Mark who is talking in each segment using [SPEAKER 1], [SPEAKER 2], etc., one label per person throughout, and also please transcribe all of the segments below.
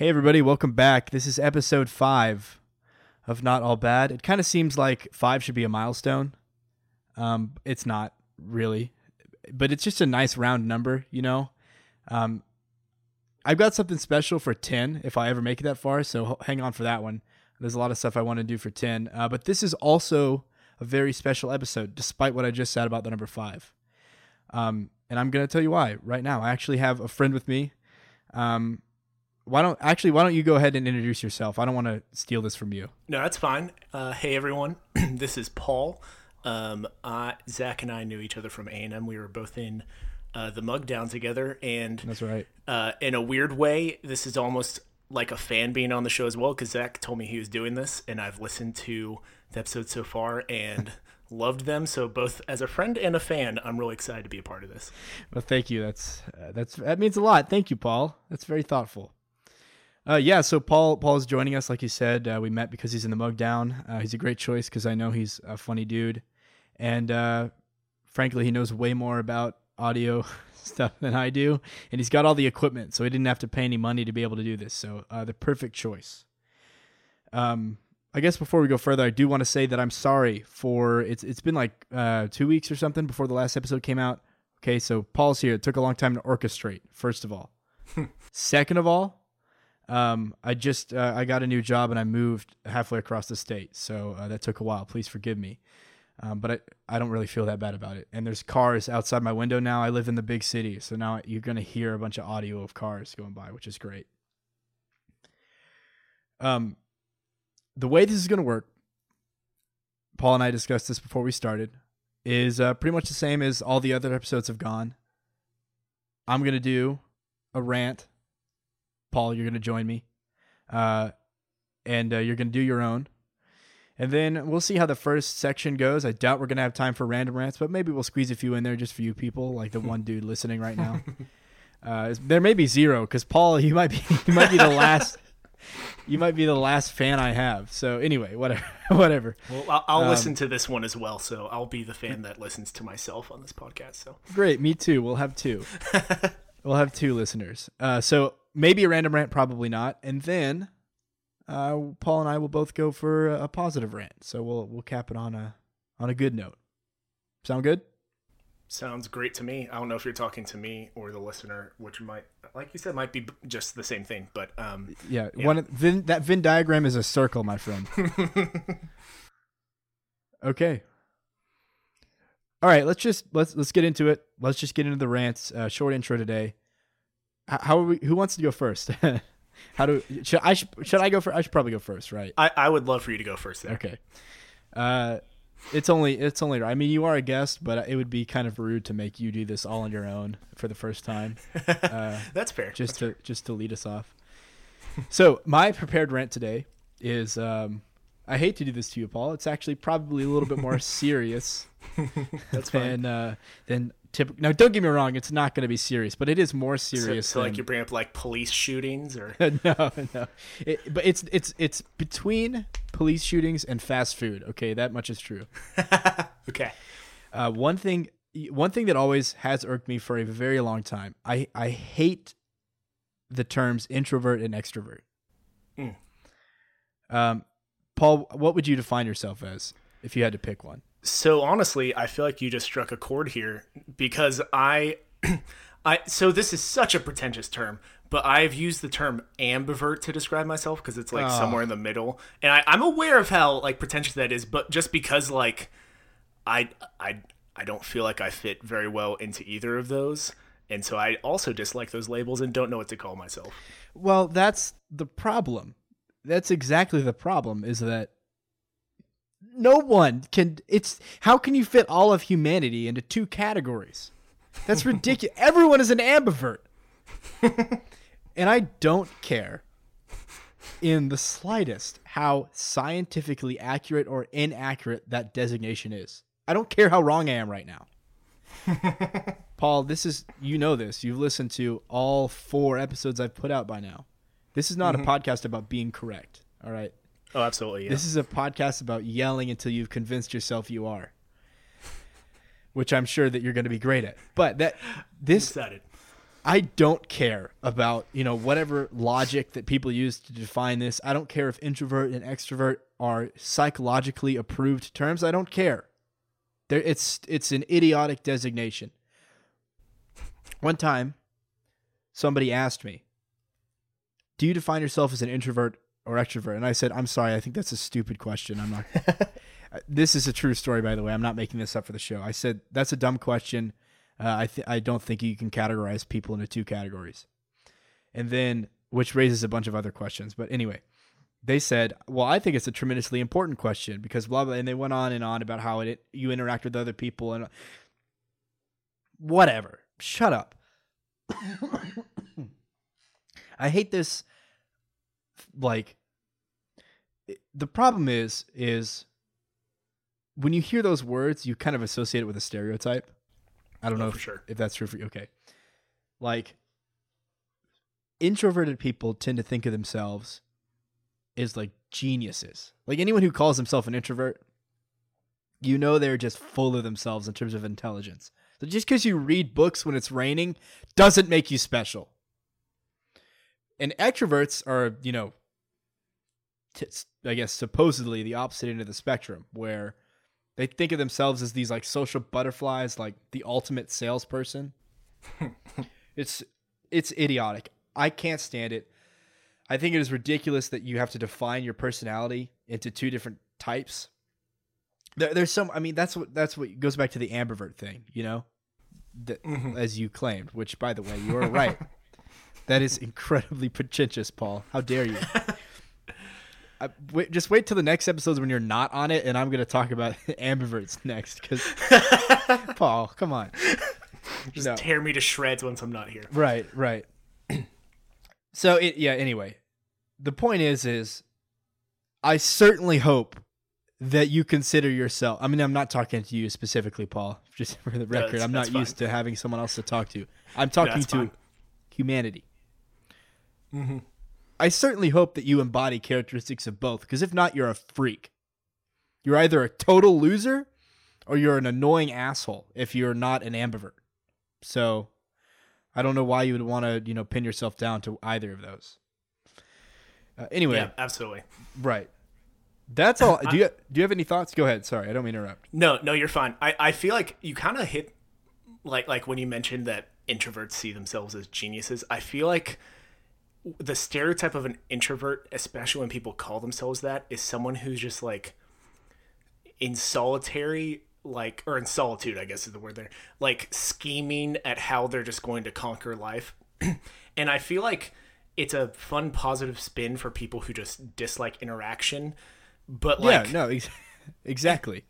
[SPEAKER 1] Hey, everybody, welcome back. This is episode five of Not All Bad. It kind of seems like five should be a milestone. Um, it's not really, but it's just a nice round number, you know? Um, I've got something special for 10 if I ever make it that far, so hang on for that one. There's a lot of stuff I want to do for 10, uh, but this is also a very special episode, despite what I just said about the number five. Um, and I'm going to tell you why right now. I actually have a friend with me. Um, why don't actually why don't you go ahead and introduce yourself? I don't want to steal this from you.
[SPEAKER 2] No, that's fine. Uh, hey everyone, this is Paul. Um, uh, Zach and I knew each other from A and M. We were both in uh, the Mug Down together, and
[SPEAKER 1] That's right.
[SPEAKER 2] uh, in a weird way, this is almost like a fan being on the show as well. Because Zach told me he was doing this, and I've listened to the episodes so far and loved them. So both as a friend and a fan, I'm really excited to be a part of this.
[SPEAKER 1] Well, thank you. That's uh, that's that means a lot. Thank you, Paul. That's very thoughtful. Uh, yeah, so Paul Paul is joining us, like you said. Uh, we met because he's in the mug down. Uh, he's a great choice because I know he's a funny dude, and uh, frankly, he knows way more about audio stuff than I do, and he's got all the equipment, so he didn't have to pay any money to be able to do this. So uh, the perfect choice. Um, I guess before we go further, I do want to say that I'm sorry for it's it's been like uh, two weeks or something before the last episode came out. Okay, so Paul's here. It took a long time to orchestrate. First of all, second of all, um, I just uh, I got a new job and I moved halfway across the state, so uh, that took a while. Please forgive me, um, but I I don't really feel that bad about it. And there's cars outside my window now. I live in the big city, so now you're gonna hear a bunch of audio of cars going by, which is great. Um, the way this is gonna work, Paul and I discussed this before we started, is uh, pretty much the same as all the other episodes have gone. I'm gonna do a rant Paul, you're going to join me. Uh, and uh, you're going to do your own. And then we'll see how the first section goes. I doubt we're going to have time for random rants, but maybe we'll squeeze a few in there just for you people, like the one dude listening right now. Uh, there may be zero because Paul, you might be you might be the last you might be the last fan I have. So anyway, whatever, whatever.
[SPEAKER 2] Well, I'll, I'll
[SPEAKER 1] Um,
[SPEAKER 2] listen to this one as well, so I'll be the fan that listens to myself on this podcast. So
[SPEAKER 1] Great, me too. We'll have two. we'll have two listeners. Uh, so maybe a random rant, probably not. And then uh, Paul and I will both go for a, a positive rant. So we'll we'll cap it on a on a good note. Sound good?
[SPEAKER 2] Sounds great to me. I don't know if you're talking to me or the listener, which might, like you said, might be just the same thing. But um,
[SPEAKER 1] Yeah.
[SPEAKER 2] Yeah.
[SPEAKER 1] One of- Venn, that Venn diagram is a circle, my friend. okay. All right, let's just let's let's get into it. Let's just get into the rants. Uh, short intro today. How are we? Who wants to go first? How do should I should, should I go first? I should probably go first, right?
[SPEAKER 2] I, I would love for you to go first there.
[SPEAKER 1] Okay. Uh, it's only it's only. I mean, you are a guest, but it would be kind of rude to make you do this all on your own for the first time. Uh,
[SPEAKER 2] That's fair.
[SPEAKER 1] just to just to lead us off. so my prepared rant today is um, I hate to do this to you, Paul. It's actually probably a little bit more serious
[SPEAKER 2] That's fine.
[SPEAKER 1] than uh, than typical. Now, don't get me wrong; it's not going to be serious, but it is more serious.
[SPEAKER 2] so like
[SPEAKER 1] than-
[SPEAKER 2] you bring up like police shootings or
[SPEAKER 1] no, no. It, but it's it's it's between police shootings and fast food. Okay, that much is true.
[SPEAKER 2] okay.
[SPEAKER 1] Uh, one thing, one thing that always has irked me for a very long time. I I hate the terms introvert and extrovert.
[SPEAKER 2] Mm.
[SPEAKER 1] Um, Paul, what would you define yourself as if you had to pick one?
[SPEAKER 2] So honestly, I feel like you just struck a chord here because I, I so this is such a pretentious term, but I've used the term ambivert to describe myself because it's like
[SPEAKER 1] Oh.
[SPEAKER 2] somewhere in the middle, and I, I'm aware of how like pretentious that is, but just because like I I I don't feel like I fit very well into either of those. And so I also dislike those labels and don't know what to call myself.
[SPEAKER 1] Well, that's the problem. That's exactly the problem. Is that no one can. It's how can you fit all of humanity into two categories? That's ridiculous. Everyone is an ambivert, and I don't care in the slightest how scientifically accurate or inaccurate that designation is. I don't care how wrong I am right now. Paul, this is you know this. You've listened to all four episodes I've put out by now. This is not a mm-hmm. podcast about being correct. All right.
[SPEAKER 2] Oh, absolutely. Yeah.
[SPEAKER 1] This is a podcast about yelling until you've convinced yourself you are. Which I'm sure that you're going to be great at. But that this. I don't care about, you know, whatever logic that people use to define this. I don't care if introvert and extrovert are psychologically approved terms. I don't care. There it's it's an idiotic designation. One time somebody asked me, "Do you define yourself as an introvert or extrovert?" And I said, "I'm sorry, I think that's a stupid question. I'm not This is a true story by the way. I'm not making this up for the show. I said, "That's a dumb question." Uh, I th- I don't think you can categorize people into two categories. And then, which raises a bunch of other questions. But anyway, they said, "Well, I think it's a tremendously important question because blah blah." And they went on and on about how it you interact with other people and whatever. Shut up. I hate this. Like, the problem is is when you hear those words, you kind of associate it with a stereotype. I don't
[SPEAKER 2] Oh,
[SPEAKER 1] know
[SPEAKER 2] for
[SPEAKER 1] if,
[SPEAKER 2] sure.
[SPEAKER 1] if that's true for you. Okay. Like introverted people tend to think of themselves as like geniuses. Like anyone who calls himself an introvert, you know they're just full of themselves in terms of intelligence. So just because you read books when it's raining doesn't make you special. And extroverts are, you know, t- I guess supposedly the opposite end of the spectrum, where they think of themselves as these like social butterflies, like the ultimate salesperson. it's it's idiotic. I can't stand it. I think it is ridiculous that you have to define your personality into two different types. There, there's some. I mean, that's what that's what goes back to the ambivert thing, you know, that,
[SPEAKER 2] Mhm.
[SPEAKER 1] as you claimed. Which, by the way, you are right. That is incredibly pretentious, Paul. How dare you? I, wait, just wait till the next episodes when you're not on it, and I'm going to talk about ambiverts next. Because Paul, come on.
[SPEAKER 2] Just
[SPEAKER 1] No.
[SPEAKER 2] tear me to shreds once I'm not here.
[SPEAKER 1] Right, right. so it yeah, anyway. The point is is I certainly hope that you consider yourself I mean I'm not talking to you specifically, Paul, just for the record.
[SPEAKER 2] that's-
[SPEAKER 1] I'm not
[SPEAKER 2] fine.
[SPEAKER 1] used to having someone else to talk to. I'm talking
[SPEAKER 2] that's
[SPEAKER 1] to
[SPEAKER 2] fine.
[SPEAKER 1] humanity.
[SPEAKER 2] Mm-hmm.
[SPEAKER 1] I certainly hope that you embody characteristics of both, because if not, you're a freak. You're either a total loser or you're an annoying asshole if you're not an ambivert. So I don't know why you would want to, you know, pin yourself down to either of those. Uh, anyway,
[SPEAKER 2] Yeah, absolutely.
[SPEAKER 1] right. That's all. Do you do you have any thoughts? Go ahead. Sorry, I don't mean to interrupt.
[SPEAKER 2] No, no, you're fine. I, I feel like you kind of hit like like when you mentioned that introverts see themselves as geniuses. I feel like the stereotype of an introvert, especially when people call themselves that, is someone who's just like in solitary like or in solitude, I guess is the word there. Like scheming at how they're just going to conquer life. and I feel like it's a fun positive spin for people who just dislike interaction. But like
[SPEAKER 1] yeah, no, ex- exactly.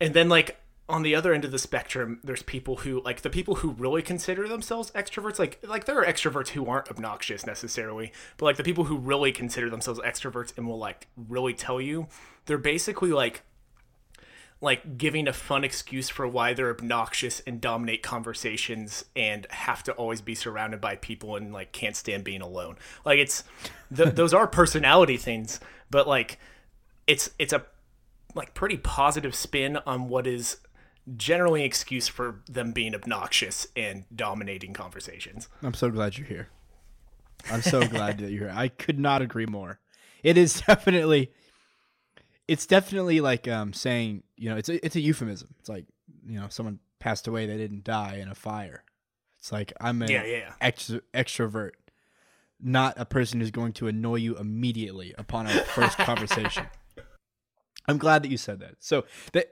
[SPEAKER 2] and then like on the other end of the spectrum there's people who like the people who really consider themselves extroverts like like there are extroverts who aren't obnoxious necessarily but like the people who really consider themselves extroverts and will like really tell you they're basically like like giving a fun excuse for why they're obnoxious and dominate conversations and have to always be surrounded by people and like can't stand being alone. Like it's th- those are personality things but like it's it's a like pretty positive spin on what is generally an excuse for them being obnoxious and dominating conversations.
[SPEAKER 1] I'm so glad you're here. I'm so glad that you're here. I could not agree more. It is definitely it's definitely like um saying, you know, it's a, it's a euphemism. It's like, you know, someone passed away they didn't die in a fire. It's like I'm an
[SPEAKER 2] Yeah, yeah.
[SPEAKER 1] extro- extrovert, not a person who's going to annoy you immediately upon our first conversation. I'm glad that you said that. So that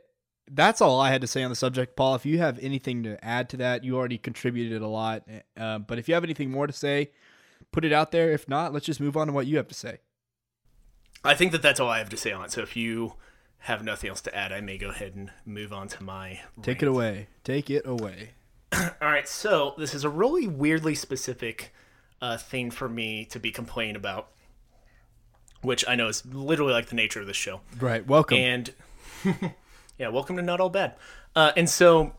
[SPEAKER 1] that's all I had to say on the subject, Paul. If you have anything to add to that, you already contributed a lot. Uh, but if you have anything more to say, put it out there. If not, let's just move on to what you have to say.
[SPEAKER 2] I think that that's all I have to say on it. So if you have nothing else to add, I may go ahead and move on to my
[SPEAKER 1] Take it away. Take it away.
[SPEAKER 2] All right, so this is a really weirdly specific uh, thing for me to be complaining about, which I know is literally like the nature of this show.
[SPEAKER 1] Right. Welcome.
[SPEAKER 2] And yeah, welcome to Not All Bad. Uh, and so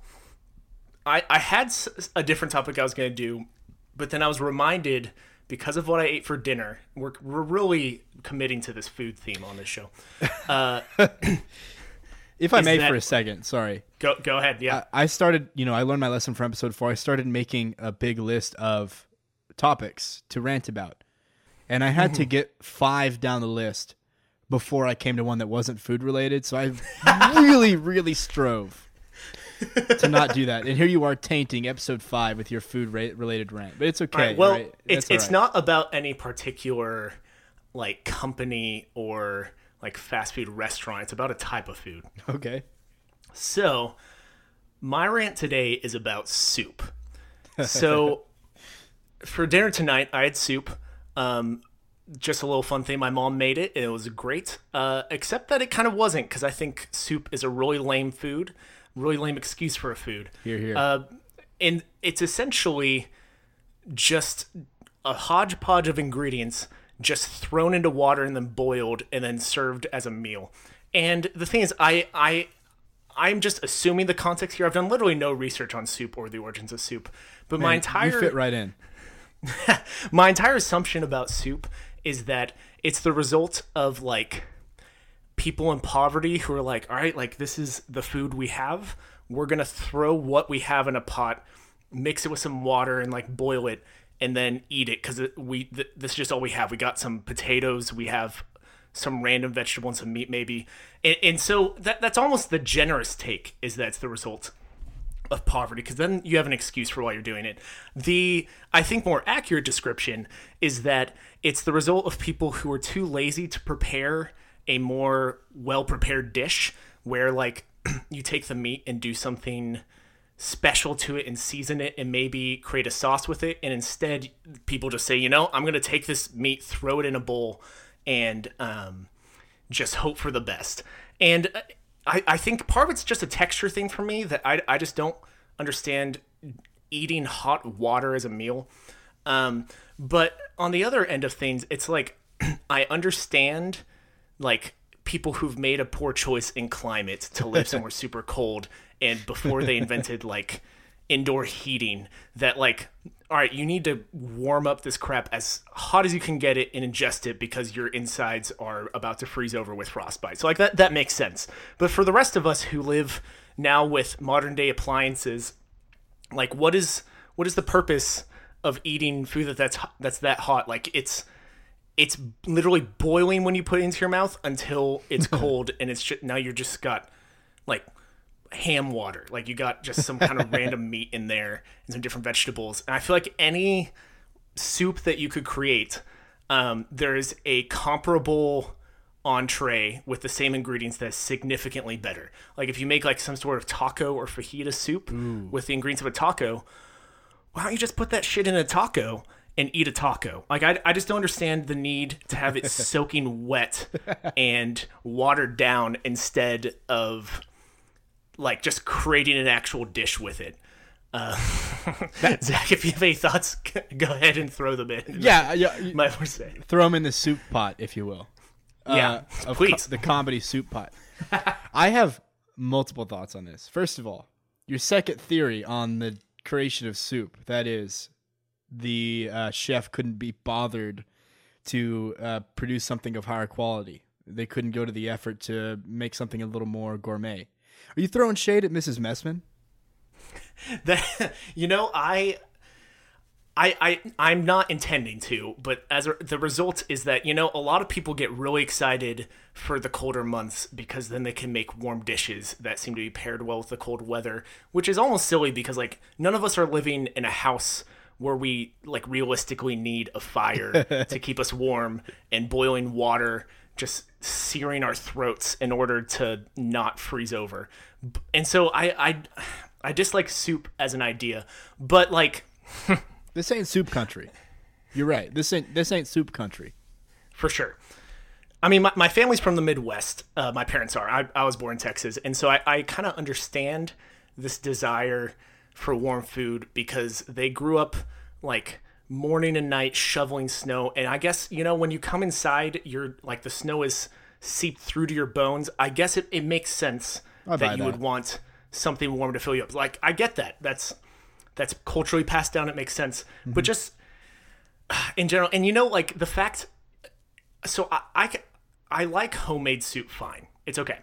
[SPEAKER 2] I I had a different topic I was going to do, but then I was reminded because of what I ate for dinner. We're we're really committing to this food theme on this show. Uh,
[SPEAKER 1] if I may
[SPEAKER 2] that-
[SPEAKER 1] for a second, sorry.
[SPEAKER 2] Go go ahead. Yeah.
[SPEAKER 1] I, I started, you know, I learned my lesson from episode four. I started making a big list of topics to rant about. And I had to get five down the list before I came to one that wasn't food related. So I really, really strove to not do that. And here you are tainting episode five with your food ra- related rant. But it's okay.
[SPEAKER 2] All right, well,
[SPEAKER 1] right?
[SPEAKER 2] it's it's
[SPEAKER 1] right.
[SPEAKER 2] not about any particular like company or like fast food restaurant. It's about a type of food.
[SPEAKER 1] Okay.
[SPEAKER 2] So, my rant today is about soup. So, for dinner tonight, I had soup. Um, just a little fun thing. My mom made it, it was great. Uh, except that it kind of wasn't, because I think soup is a really lame food, really lame excuse for a food.
[SPEAKER 1] Here, here.
[SPEAKER 2] Uh, and it's essentially just a hodgepodge of ingredients just thrown into water and then boiled and then served as a meal. And the thing is, I I I'm just assuming the context here. I've done literally no research on soup or the origins of soup, but my entire
[SPEAKER 1] You fit right in.
[SPEAKER 2] my entire assumption about soup is that it's the result of like people in poverty who are like, all right, like this is the food we have. We're gonna throw what we have in a pot, mix it with some water, and like boil it, and then eat it because we th- this is just all we have. We got some potatoes. We have some random vegetable and some meat maybe, and, and so that that's almost the generous take is that it's the result of poverty because then you have an excuse for why you're doing it. The I think more accurate description is that it's the result of people who are too lazy to prepare a more well prepared dish where like you take the meat and do something special to it and season it and maybe create a sauce with it and instead people just say you know i'm going to take this meat throw it in a bowl and um, just hope for the best and uh, I, I think part of it's just a texture thing for me that I, I just don't understand eating hot water as a meal. Um, but on the other end of things it's like i understand like people who've made a poor choice in climate to live somewhere super cold and before they invented like indoor heating that like all right you need to warm up this crap as hot as you can get it and ingest it because your insides are about to freeze over with frostbite. So like that that makes sense. But for the rest of us who live now with modern day appliances like what is what is the purpose of eating food that that's that's that hot? Like it's it's literally boiling when you put it into your mouth until it's cold and it's just now you're just got like ham water. Like you got just some kind of random meat in there and some different vegetables. And i feel like any soup that you could create um, there's a comparable entree with the same ingredients that's significantly better. Like if you make like some sort of taco or fajita soup with the ingredients of a taco why don't you just put that shit in a taco and eat a taco? Like, I, I just don't understand the need to have it soaking wet and watered down instead of like just creating an actual dish with it. Uh, Zach, if you have any thoughts, go ahead and throw them in.
[SPEAKER 1] Yeah, yeah.
[SPEAKER 2] my first
[SPEAKER 1] throw them in the soup pot, if you will.
[SPEAKER 2] Yeah,
[SPEAKER 1] Uh, of
[SPEAKER 2] please.
[SPEAKER 1] co- the comedy soup pot. I have multiple thoughts on this. First of all, your second theory on the creation of soup that is, the uh, chef couldn't be bothered to uh, produce something of higher quality. They couldn't go to the effort to make something a little more gourmet. Are you throwing shade at Mrs. Messmann?
[SPEAKER 2] that you know i I, I I'm not intending to, but as a, the result is that you know a lot of people get really excited for the colder months because then they can make warm dishes that seem to be paired well with the cold weather, which is almost silly because like none of us are living in a house where we like realistically need a fire to keep us warm and boiling water just searing our throats in order to not freeze over. And so I I I dislike soup as an idea, but like
[SPEAKER 1] This ain't soup country. You're right. This ain't this ain't soup country.
[SPEAKER 2] for sure. I mean, my, my family's from the Midwest. Uh, my parents are. I, I was born in Texas. And so I, I kind of understand this desire for warm food because they grew up like morning and night shoveling snow. And I guess, you know, when you come inside, you're like the snow is seeped through to your bones. I guess it, it makes sense that you
[SPEAKER 1] that.
[SPEAKER 2] would want something warm to fill you up. Like, I get that. That's that's culturally passed down. It makes sense. But mm-hmm. just in general, and you know, like the fact so I, I, I like homemade soup fine. It's okay.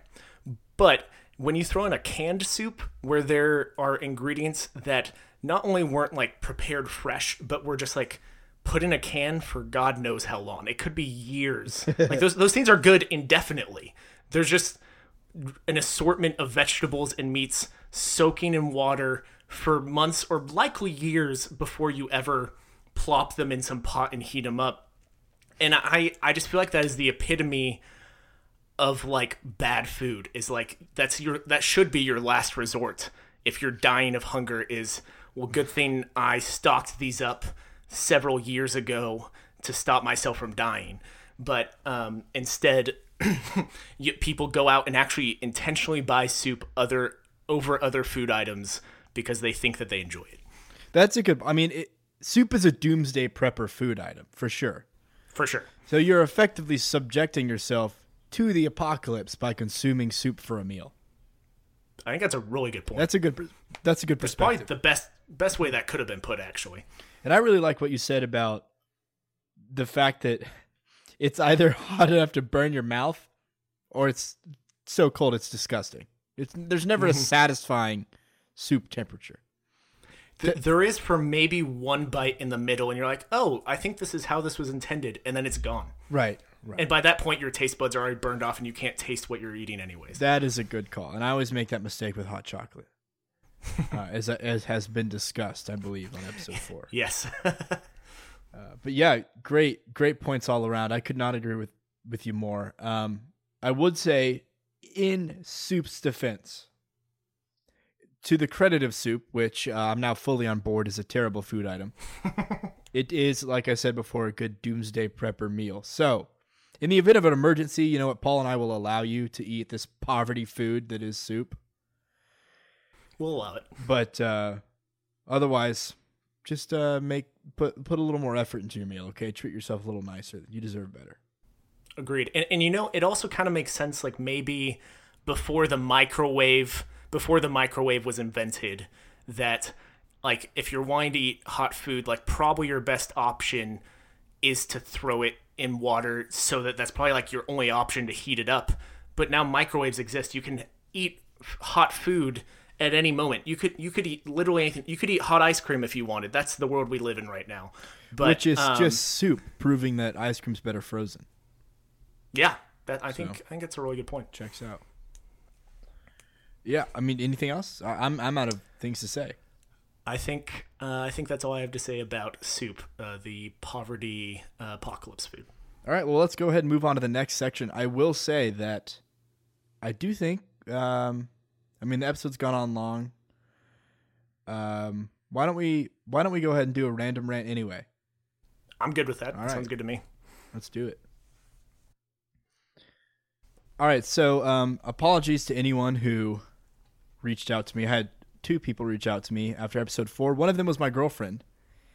[SPEAKER 2] But when you throw in a canned soup where there are ingredients that not only weren't like prepared fresh, but were just like put in a can for God knows how long. It could be years. like those those things are good indefinitely. There's just an assortment of vegetables and meats soaking in water for months or likely years before you ever plop them in some pot and heat them up. And I I just feel like that is the epitome of like bad food is like that's your that should be your last resort if you're dying of hunger is well good thing I stocked these up several years ago to stop myself from dying but um, instead people go out and actually intentionally buy soup other over other food items because they think that they enjoy it
[SPEAKER 1] That's a good. I mean, it, soup is a doomsday prepper food item for sure.
[SPEAKER 2] for sure
[SPEAKER 1] So you're effectively subjecting yourself to the apocalypse by consuming soup for a meal.
[SPEAKER 2] I think that's a really good point
[SPEAKER 1] That's a good. That's a good
[SPEAKER 2] it's probably
[SPEAKER 1] perspective.
[SPEAKER 2] the best best way that could have been put actually
[SPEAKER 1] And I really like what you said about the fact that it's either hot enough to burn your mouth, or it's so cold it's disgusting. It's there's never a satisfying soup temperature.
[SPEAKER 2] Th- there is for maybe one bite in the middle, and you're like, oh, I think this is how this was intended, and then it's gone.
[SPEAKER 1] Right. Right.
[SPEAKER 2] And by that point, your taste buds are already burned off, and you can't taste what you're eating, anyways.
[SPEAKER 1] That is a good call, and I always make that mistake with hot chocolate, uh, as as has been discussed, I believe, on episode four.
[SPEAKER 2] yes.
[SPEAKER 1] But yeah, great, great points all around. I could not agree with with you more. Um, I would say, in Soup's defense, to the credit of Soup, which uh, I'm now fully on board is a terrible food item, it is, like I said before, a good doomsday prepper meal. So, in the event of an emergency, you know what? Paul and I will allow you to eat this poverty food that is soup.
[SPEAKER 2] We'll allow it.
[SPEAKER 1] But uh, otherwise, just uh, make put put a little more effort into your meal. Okay, treat yourself a little nicer. You deserve better.
[SPEAKER 2] Agreed. And, and you know, it also kind of makes sense, like maybe before the microwave, before the microwave was invented, that like if you're wanting to eat hot food, like probably your best option is to throw it in water, so that that's probably like your only option to heat it up. But now microwaves exist. You can eat hot food at any moment. You could you could eat literally anything. You could eat hot ice cream if you wanted. That's the world we live in right now. But
[SPEAKER 1] Which is
[SPEAKER 2] um,
[SPEAKER 1] just soup, proving that ice cream's better frozen.
[SPEAKER 2] yeah. That I think I think that's a really good point.
[SPEAKER 1] Checks out. Yeah, I mean, anything else? I, I'm I'm out of things to say.
[SPEAKER 2] I think uh, I think that's all I have to say about soup, uh, the poverty uh, apocalypse food.
[SPEAKER 1] All right, well, let's go ahead and move on to the next section. I will say that I do think, um, I mean, the episode's gone on long. Um, why don't we Why don't we go ahead and do a random rant anyway?
[SPEAKER 2] I'm good with that.
[SPEAKER 1] All right.
[SPEAKER 2] Sounds good to me.
[SPEAKER 1] Let's do it. All right, so um, apologies to anyone who reached out to me. I had two people reach out to me after episode four. One of them was my girlfriend,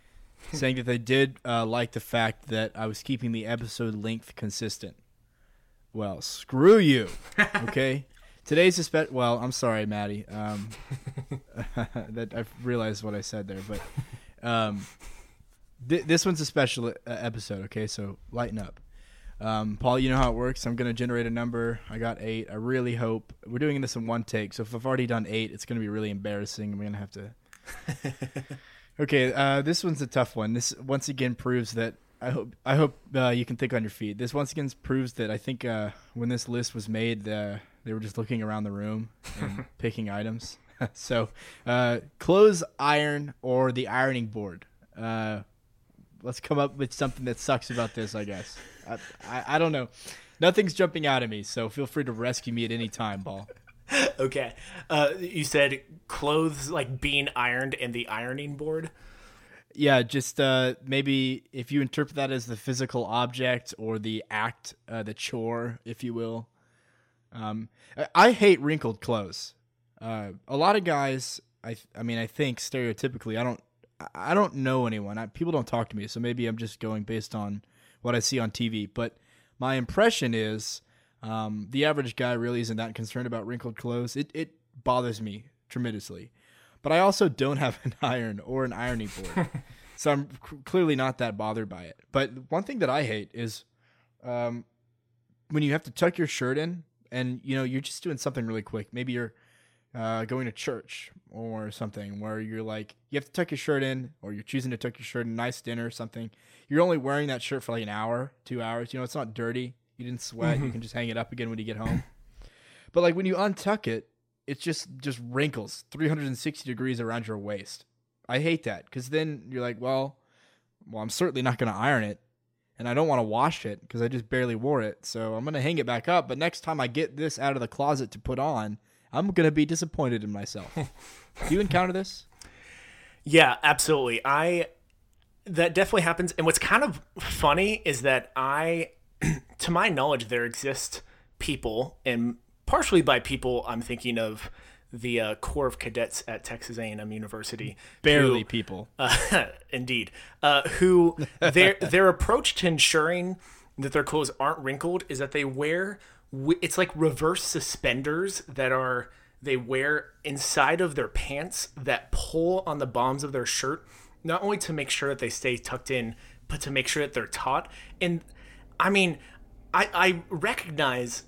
[SPEAKER 1] saying that they did uh, like the fact that I was keeping the episode length consistent. Well, screw you. Okay. Today's a spe- well. I'm sorry, Maddie. Um, that I realized what I said there, but um, th- this one's a special uh, episode. Okay, so lighten up. Um, Paul, you know how it works. I'm gonna generate a number. I got eight. I really hope we're doing this in one take. So if I've already done eight, it's gonna be really embarrassing. I'm gonna have to. okay, uh, this one's a tough one. This once again proves that I hope I hope uh, you can think on your feet. This once again proves that I think uh, when this list was made, uh, they were just looking around the room and picking items. so, uh, clothes iron or the ironing board. Uh, let's come up with something that sucks about this. I guess I, I, I don't know. Nothing's jumping out at me, so feel free to rescue me at any time, Paul.
[SPEAKER 2] Okay. Uh, you said clothes like being ironed and the ironing board.
[SPEAKER 1] Yeah, just uh, maybe if you interpret that as the physical object or the act, uh, the chore, if you will. Um, I, hate wrinkled clothes. Uh, a lot of guys, I, I mean, I think stereotypically, I don't, I don't know anyone. I, people don't talk to me, so maybe I'm just going based on what I see on TV. But my impression is, um, the average guy really isn't that concerned about wrinkled clothes. It it bothers me tremendously, but I also don't have an iron or an ironing board, so I'm clearly not that bothered by it. But one thing that I hate is, um, when you have to tuck your shirt in and you know you're just doing something really quick. Maybe you're uh, going to church or something where you're like you have to tuck your shirt in, or you're choosing to tuck your shirt in, nice dinner or something. You're only wearing that shirt for like an hour, two hours. You know, it's not dirty. You didn't sweat.
[SPEAKER 2] Mm-hmm.
[SPEAKER 1] You can just hang it up again when you get home. But like when you untuck it, it's just just wrinkles 360 degrees around your waist. I hate that because then you're like, well, well, I'm certainly not going to iron it, and I don't want to wash it because I just barely wore it. So I'm going to hang it back up. But next time I get this out of the closet to put on, I'm going to be disappointed in myself. Do you encounter this?
[SPEAKER 2] Yeah, absolutely. I that definitely happens. And what's kind of funny is that I, to my knowledge, there exist people, and partially by people, I'm thinking of the uh, Corps of Cadets at Texas A&M University.
[SPEAKER 1] Barely
[SPEAKER 2] who-
[SPEAKER 1] people.
[SPEAKER 2] uh, indeed, uh, who their their approach to ensuring that their clothes aren't wrinkled is that they wear it's like reverse suspenders that are they wear inside of their pants that pull on the bombs of their shirt, not only to make sure that they stay tucked in, but to make sure that they're taut. And I mean, I I recognize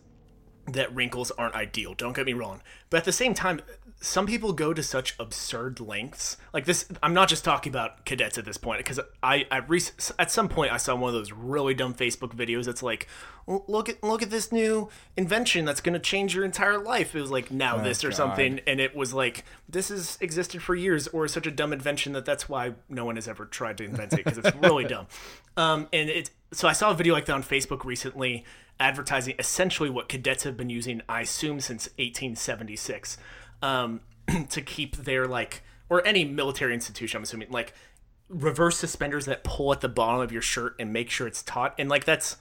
[SPEAKER 2] that wrinkles aren't ideal. Don't get me wrong. But at the same time, some people go to such absurd lengths. Like this, I'm not just talking about cadets at this point because I, I rec- at some point I saw one of those really dumb Facebook videos that's like, look at look at this new invention that's going to change your entire life. It was like now this or
[SPEAKER 1] God.
[SPEAKER 2] something, and it was like this has existed for years, or such a dumb invention that that's why no one has ever tried to invent it because it's really dumb. Um, and it so I saw a video like that on Facebook recently advertising essentially what cadets have been using, I assume, since 1876, um, to keep their like or any military institution. I'm assuming like reverse suspenders that pull at the bottom of your shirt and make sure it's taut, and like that's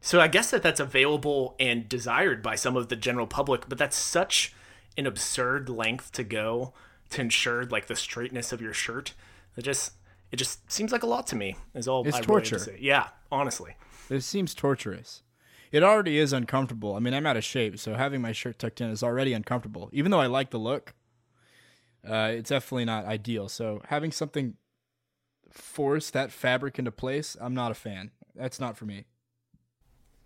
[SPEAKER 2] so I guess that that's available and desired by some of the general public, but that's such an absurd length to go to ensure like the straightness of your shirt. It just it just seems like a lot to me. Is all
[SPEAKER 1] It's
[SPEAKER 2] I really to
[SPEAKER 1] torture.
[SPEAKER 2] say. Yeah, honestly.
[SPEAKER 1] it seems torturous. It already is uncomfortable. I mean, I'm out of shape, so having my shirt tucked in is already uncomfortable. Even though I like the look, uh, it's definitely not ideal. So having something force that fabric into place, I'm not a fan. That's not for me.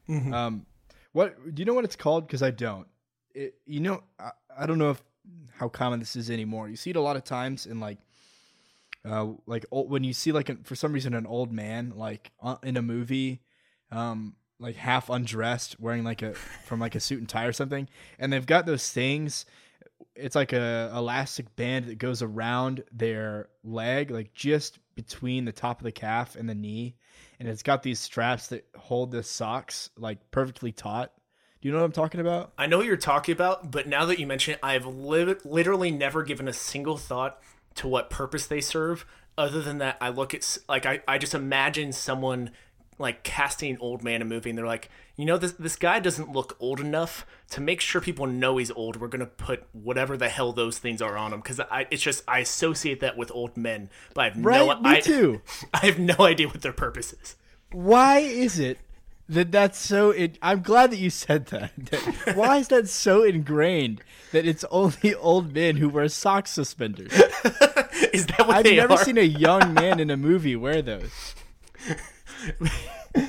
[SPEAKER 1] Um, what do you know what it's called? Because I don't. It, you know, I, I don't know if how common this is anymore. You see it a lot of times in like uh, like old, when you see like for some reason an old man like uh, in a movie, um, like half undressed, wearing like a from like a suit and tie or something, and they've got those things. It's like a elastic band that goes around their leg, like just between the top of the calf and the knee, and it's got these straps that hold the socks like perfectly taut. Do you know what I'm talking about?
[SPEAKER 2] I know what you're talking about, but now that you mention it, I have li- literally never given a single thought to what purpose they serve. Other than that, I look at like I, I just imagine someone like casting an old man in a movie, and they're like, you know, this this guy doesn't look old enough to make sure people know he's old. We're gonna put whatever the hell those things are on him because I it's just I associate that with old men, but I have
[SPEAKER 1] Right,
[SPEAKER 2] no
[SPEAKER 1] me
[SPEAKER 2] I,
[SPEAKER 1] too.
[SPEAKER 2] I have no idea what their purpose is.
[SPEAKER 1] Why is it that that's so? It, I'm glad that you said that. That- Why is that so ingrained that it's only old men who wear sock suspenders?
[SPEAKER 2] Is that what
[SPEAKER 1] I've never
[SPEAKER 2] are?
[SPEAKER 1] seen a young man in a movie wear those.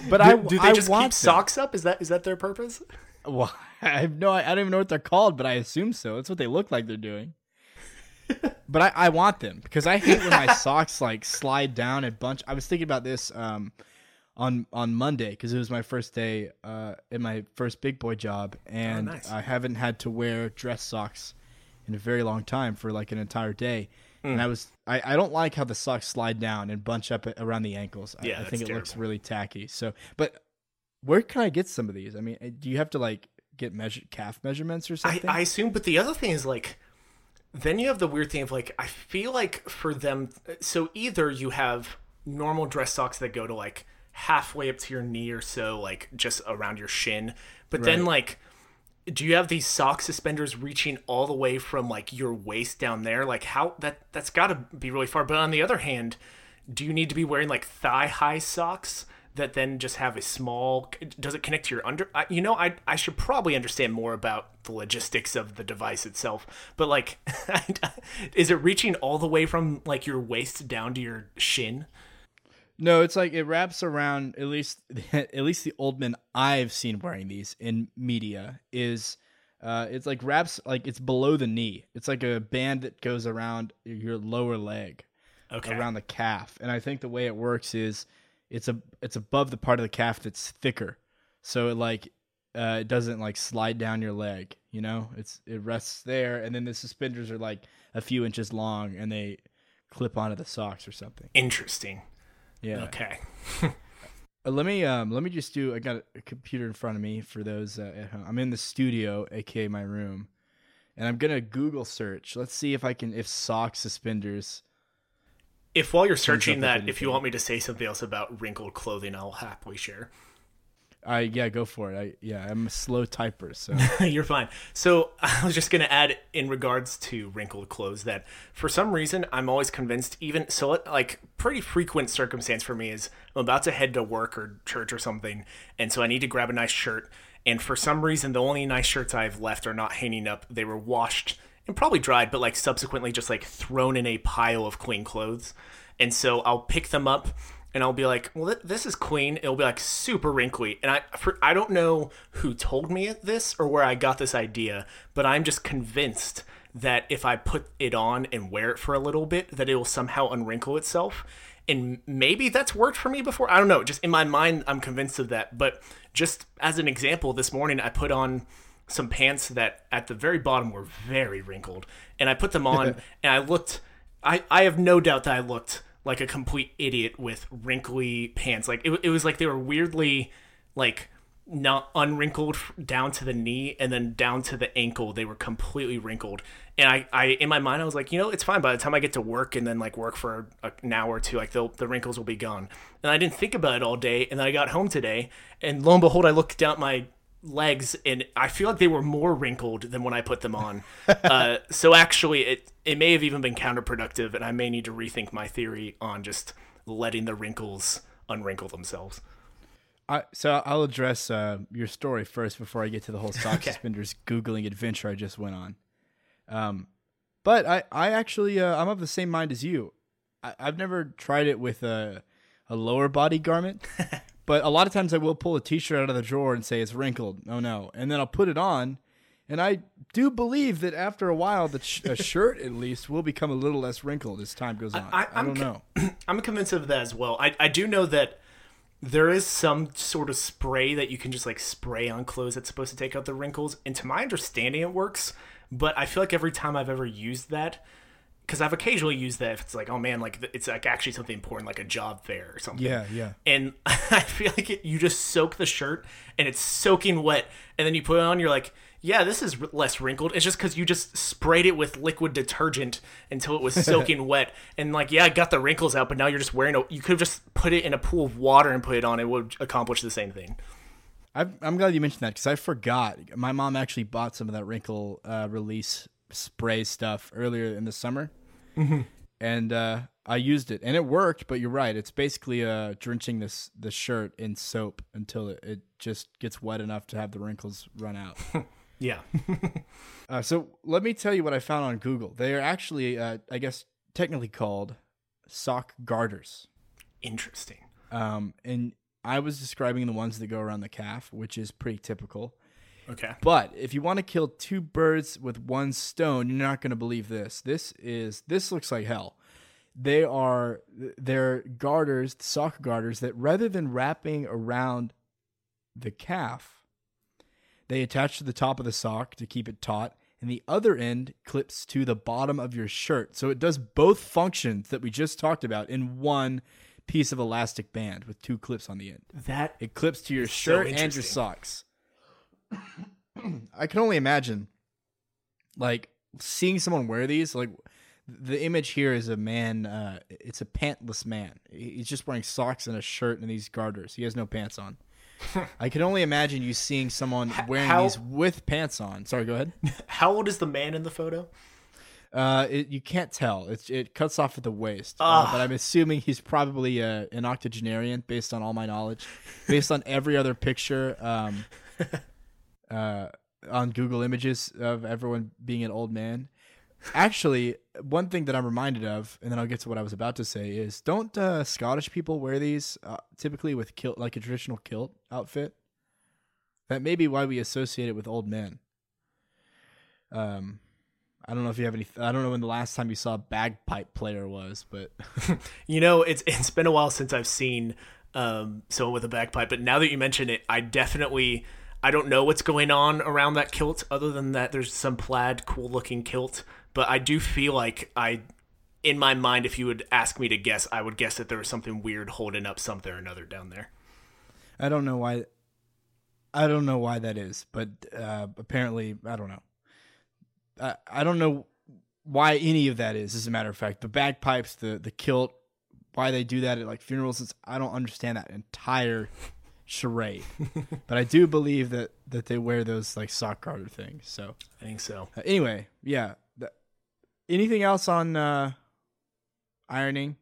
[SPEAKER 1] But I
[SPEAKER 2] Do they
[SPEAKER 1] I
[SPEAKER 2] just
[SPEAKER 1] want
[SPEAKER 2] keep
[SPEAKER 1] them.
[SPEAKER 2] socks up? Is that is that their purpose?
[SPEAKER 1] Well, I have no. I don't even know what they're called, but I assume so. That's what they look like they're doing. but I, I want them because I hate when my socks like slide down a bunch. I was thinking about this um, on on Monday because it was my first day uh, in my first big boy job, and
[SPEAKER 2] Oh, nice.
[SPEAKER 1] I haven't had to wear dress socks in a very long time for like an entire day.
[SPEAKER 2] Hmm.
[SPEAKER 1] And I was I, I don't like how the socks slide down and bunch up around the ankles. I,
[SPEAKER 2] Yeah,
[SPEAKER 1] I think it
[SPEAKER 2] that's
[SPEAKER 1] looks really tacky. So, but where can I get some of these? I mean, uh, do you have to like get measure calf measurements or
[SPEAKER 2] I,
[SPEAKER 1] something?
[SPEAKER 2] I assume, but the other thing is like, then you have the weird thing of like, I feel like for them, so either you have normal dress socks that go to like halfway up to your knee or so, like just around your shin, but then like, do you have these sock suspenders reaching all the way from like your waist down there? Like how that that's got to be really far. But on the other hand, do you need to be wearing like thigh high socks that then just have a small? Does it connect to your under? I, you know, I I should probably understand more about the logistics of the device itself. But like, is it reaching all the way from like your waist down to your shin?
[SPEAKER 1] No, it's like it wraps around at least at least the old men I've seen wearing these in media is Uh, it's like wraps like it's below the knee. It's like a band that goes around your lower leg,
[SPEAKER 2] Okay.
[SPEAKER 1] around the calf. And I think the way it works is it's a it's above the part of the calf that's thicker, so it like uh, it doesn't like slide down your leg. You know, it's it rests there, and then the suspenders are like a few inches long, and they clip onto the socks or something.
[SPEAKER 2] Interesting.
[SPEAKER 1] Yeah.
[SPEAKER 2] Okay.
[SPEAKER 1] Uh, let me um let me just do. I got a computer in front of me for those uh, at home. I'm in the studio, aka my room, and I'm gonna Google search. Let's see if I can if sock suspenders.
[SPEAKER 2] If while you're searching that, if you want me to say something else about wrinkled clothing, I'll happily share.
[SPEAKER 1] I yeah, go for it. I yeah, I'm a slow typer, so
[SPEAKER 2] You're fine. So I was just to add in regards to wrinkled clothes that for some reason I'm always convinced, even so, like pretty frequent circumstance for me is I'm about to head to work or church or something, and so I need to grab a nice shirt. And for some reason, the only nice shirts I have left are not hanging up. They were washed and probably dried, but like subsequently just like thrown in a pile of clean clothes. And so I'll pick them up and I'll be like, "Well, th- this is clean." It'll be like super wrinkly, and I for, I don't know who told me this or where I got this idea, but I'm just convinced that if I put it on and wear it for a little bit, that it will somehow unwrinkle itself. And maybe that's worked for me before. I don't know. Just in my mind, I'm convinced of that. But just as an example, this morning I put on some pants that at the very bottom were very wrinkled, and I put them on, and I looked. I I have no doubt that I looked like a complete idiot with wrinkly pants. Like it, it was like they were weirdly like not unwrinkled down to the knee and then down to the ankle. They were completely wrinkled. And I, I in my mind i was like you know it's fine. By the time i get to work and then like work for a, an hour or two like the, the wrinkles will be gone. And i didn't think about it all day. And then i got home today and lo and behold i looked down at my legs and i feel like they were more wrinkled than when i put them on uh, so actually it, it may have even been counterproductive and i may need to rethink my theory on just letting the wrinkles unwrinkle themselves
[SPEAKER 1] I so I'll address uh, your story first before I get to the whole sock
[SPEAKER 2] Okay.
[SPEAKER 1] suspenders googling adventure I just went on. Um, but I I actually uh, I'm of the same mind as you. I, I've never tried it with a a lower body garment, but a lot of times I will pull a t-shirt out of the drawer and say it's wrinkled. Oh no, and then I'll put it on. And I do believe that after a while, the sh- a shirt at least will become a little less wrinkled as time goes on. I,
[SPEAKER 2] I-
[SPEAKER 1] don't know.
[SPEAKER 2] I'm convinced of that as well. I, I do know that there is some sort of spray that you can just like spray on clothes that's supposed to take out the wrinkles. And to my understanding, it works. But I feel like every time I've ever used that, because I've occasionally used that if it's like, oh man, like it's like actually something important, like a job fair or something.
[SPEAKER 1] Yeah, yeah.
[SPEAKER 2] And I feel like it, you just soak the shirt and it's soaking wet, and then you put it on. You're like, yeah, this is r- less wrinkled. It's just because you just sprayed it with liquid detergent until it was soaking wet, and like, yeah, I got the wrinkles out, but now you're just wearing a. You could have just put it in a pool of water and put it on. It would accomplish the same thing.
[SPEAKER 1] I'm, I'm glad you mentioned that because I forgot. My mom actually bought some of that wrinkle uh, release spray stuff earlier in the summer, and uh, I used it, and it worked. But you're right; it's basically uh, drenching this the shirt in soap until it, it just gets wet enough to have the wrinkles run out.
[SPEAKER 2] Yeah.
[SPEAKER 1] uh, so let me tell you what I found on Google. They are actually, uh, I guess, technically called sock garters.
[SPEAKER 2] Interesting.
[SPEAKER 1] Um, and I was describing the ones that go around the calf, which is pretty typical.
[SPEAKER 2] Okay.
[SPEAKER 1] But if you want to kill two birds with one stone, you're not going to believe this. This is this looks like hell. They are they're garters, sock garters that rather than wrapping around the calf, they attach to the top of the sock to keep it taut, and the other end clips to the bottom of your shirt. So it does both functions that we just talked about in one piece of elastic band with two clips on the end.
[SPEAKER 2] That
[SPEAKER 1] It clips to your
[SPEAKER 2] so
[SPEAKER 1] shirt and your socks. I can only imagine, like seeing someone wear these. Like the image here is a man. Uh, it's a pantless man. He's just wearing socks and a shirt and these garters. He has no pants on. I can only imagine you seeing someone wearing
[SPEAKER 2] how-
[SPEAKER 1] these with pants on. Sorry, go ahead.
[SPEAKER 2] how old is the man in the photo?
[SPEAKER 1] Uh, it, you can't tell. It's it cuts off at the waist. Uh,
[SPEAKER 2] Ah.
[SPEAKER 1] but I'm assuming he's probably uh, an octogenarian based on all my knowledge, based on every other picture um, uh, on Google Images of everyone being an old man. Actually, one thing that I'm reminded of, and then I'll get to what I was about to say, is don't uh, Scottish people wear these uh, typically with kilt, like a traditional kilt outfit? That may be why we associate it with old men. Um, I don't know if you have any. I don't know when the last time you saw a bagpipe player was, but
[SPEAKER 2] You know, it's it's been a while since I've seen um, someone with a bagpipe, but now that you mention it, I definitely I don't know what's going on around that kilt, other than that there's some plaid, cool looking kilt. But I do feel like I, in my mind, if you would ask me to guess, I would guess that there was something weird holding up something or another down there.
[SPEAKER 1] I don't know why. I don't know why that is, but uh, apparently I don't know. I I don't know why any of that is. As a matter of fact, the bagpipes, the the kilt, why they do that at like funerals. I don't understand that entire charade. but I do believe that that they wear those like sock garter things. So
[SPEAKER 2] I think so.
[SPEAKER 1] uh, anyway, yeah. Anything else on uh, ironing?